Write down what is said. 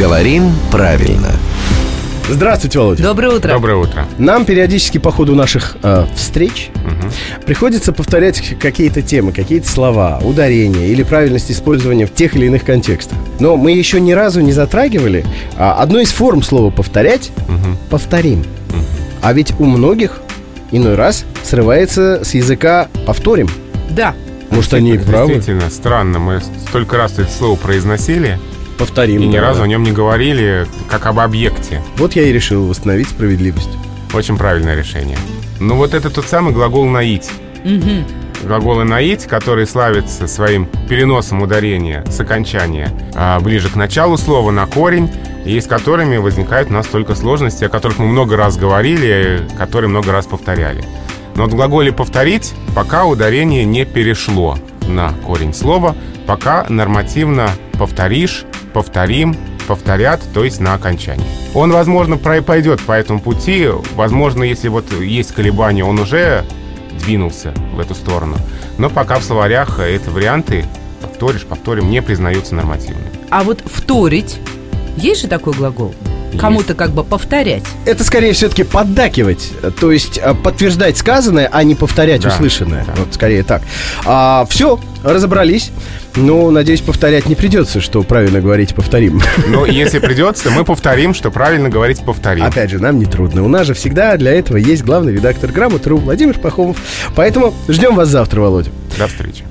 Говорим правильно. Здравствуйте, Володя. Доброе утро. Доброе утро. Нам периодически по ходу наших э, встреч приходится повторять какие-то темы, какие-то слова, ударения или правильность использования в тех или иных контекстах. Но мы еще ни разу не затрагивали а, одну из форм слова «повторять» — «повторим». А ведь у многих иной раз срывается с языка «повторим». Да. Может, они и правы? Действительно, странно. Мы столько раз это слово произносили, Повторим. и ни разу о нем не говорили, как об объекте. Вот я и решил восстановить справедливость. Очень правильное решение. Ну вот это тот самый глагол «наить». Глаголы «наить», которые славятся своим переносом ударения с окончания а, ближе к началу слова на корень, и с которыми возникают у нас только сложности, о которых мы много раз говорили, которые много раз повторяли. Но вот в глаголе «повторить» пока ударение не перешло на корень слова, пока нормативно «повторишь», «повторим», повторят, то есть на окончании. Он, возможно, пойдет по этому пути. Возможно, если вот есть колебания, он уже двинулся в эту сторону. Но пока в словарях эти варианты повторишь, повторим, не признаются нормативными. А вот вторить, есть же такой глагол? Кому-то как бы повторять. Это скорее все-таки поддакивать, то есть э, подтверждать сказанное, а не повторять Да, услышанное. да. Вот скорее так. А, все, разобрались. Ну, надеюсь, повторять не придется, что правильно говорить повторим. Но если придется, мы повторим, что правильно говорить повторим. Опять же, нам не трудно. У нас же всегда для этого есть главный редактор Грамотру Владимир Пахомов. Поэтому ждем вас завтра, Володя. До встречи.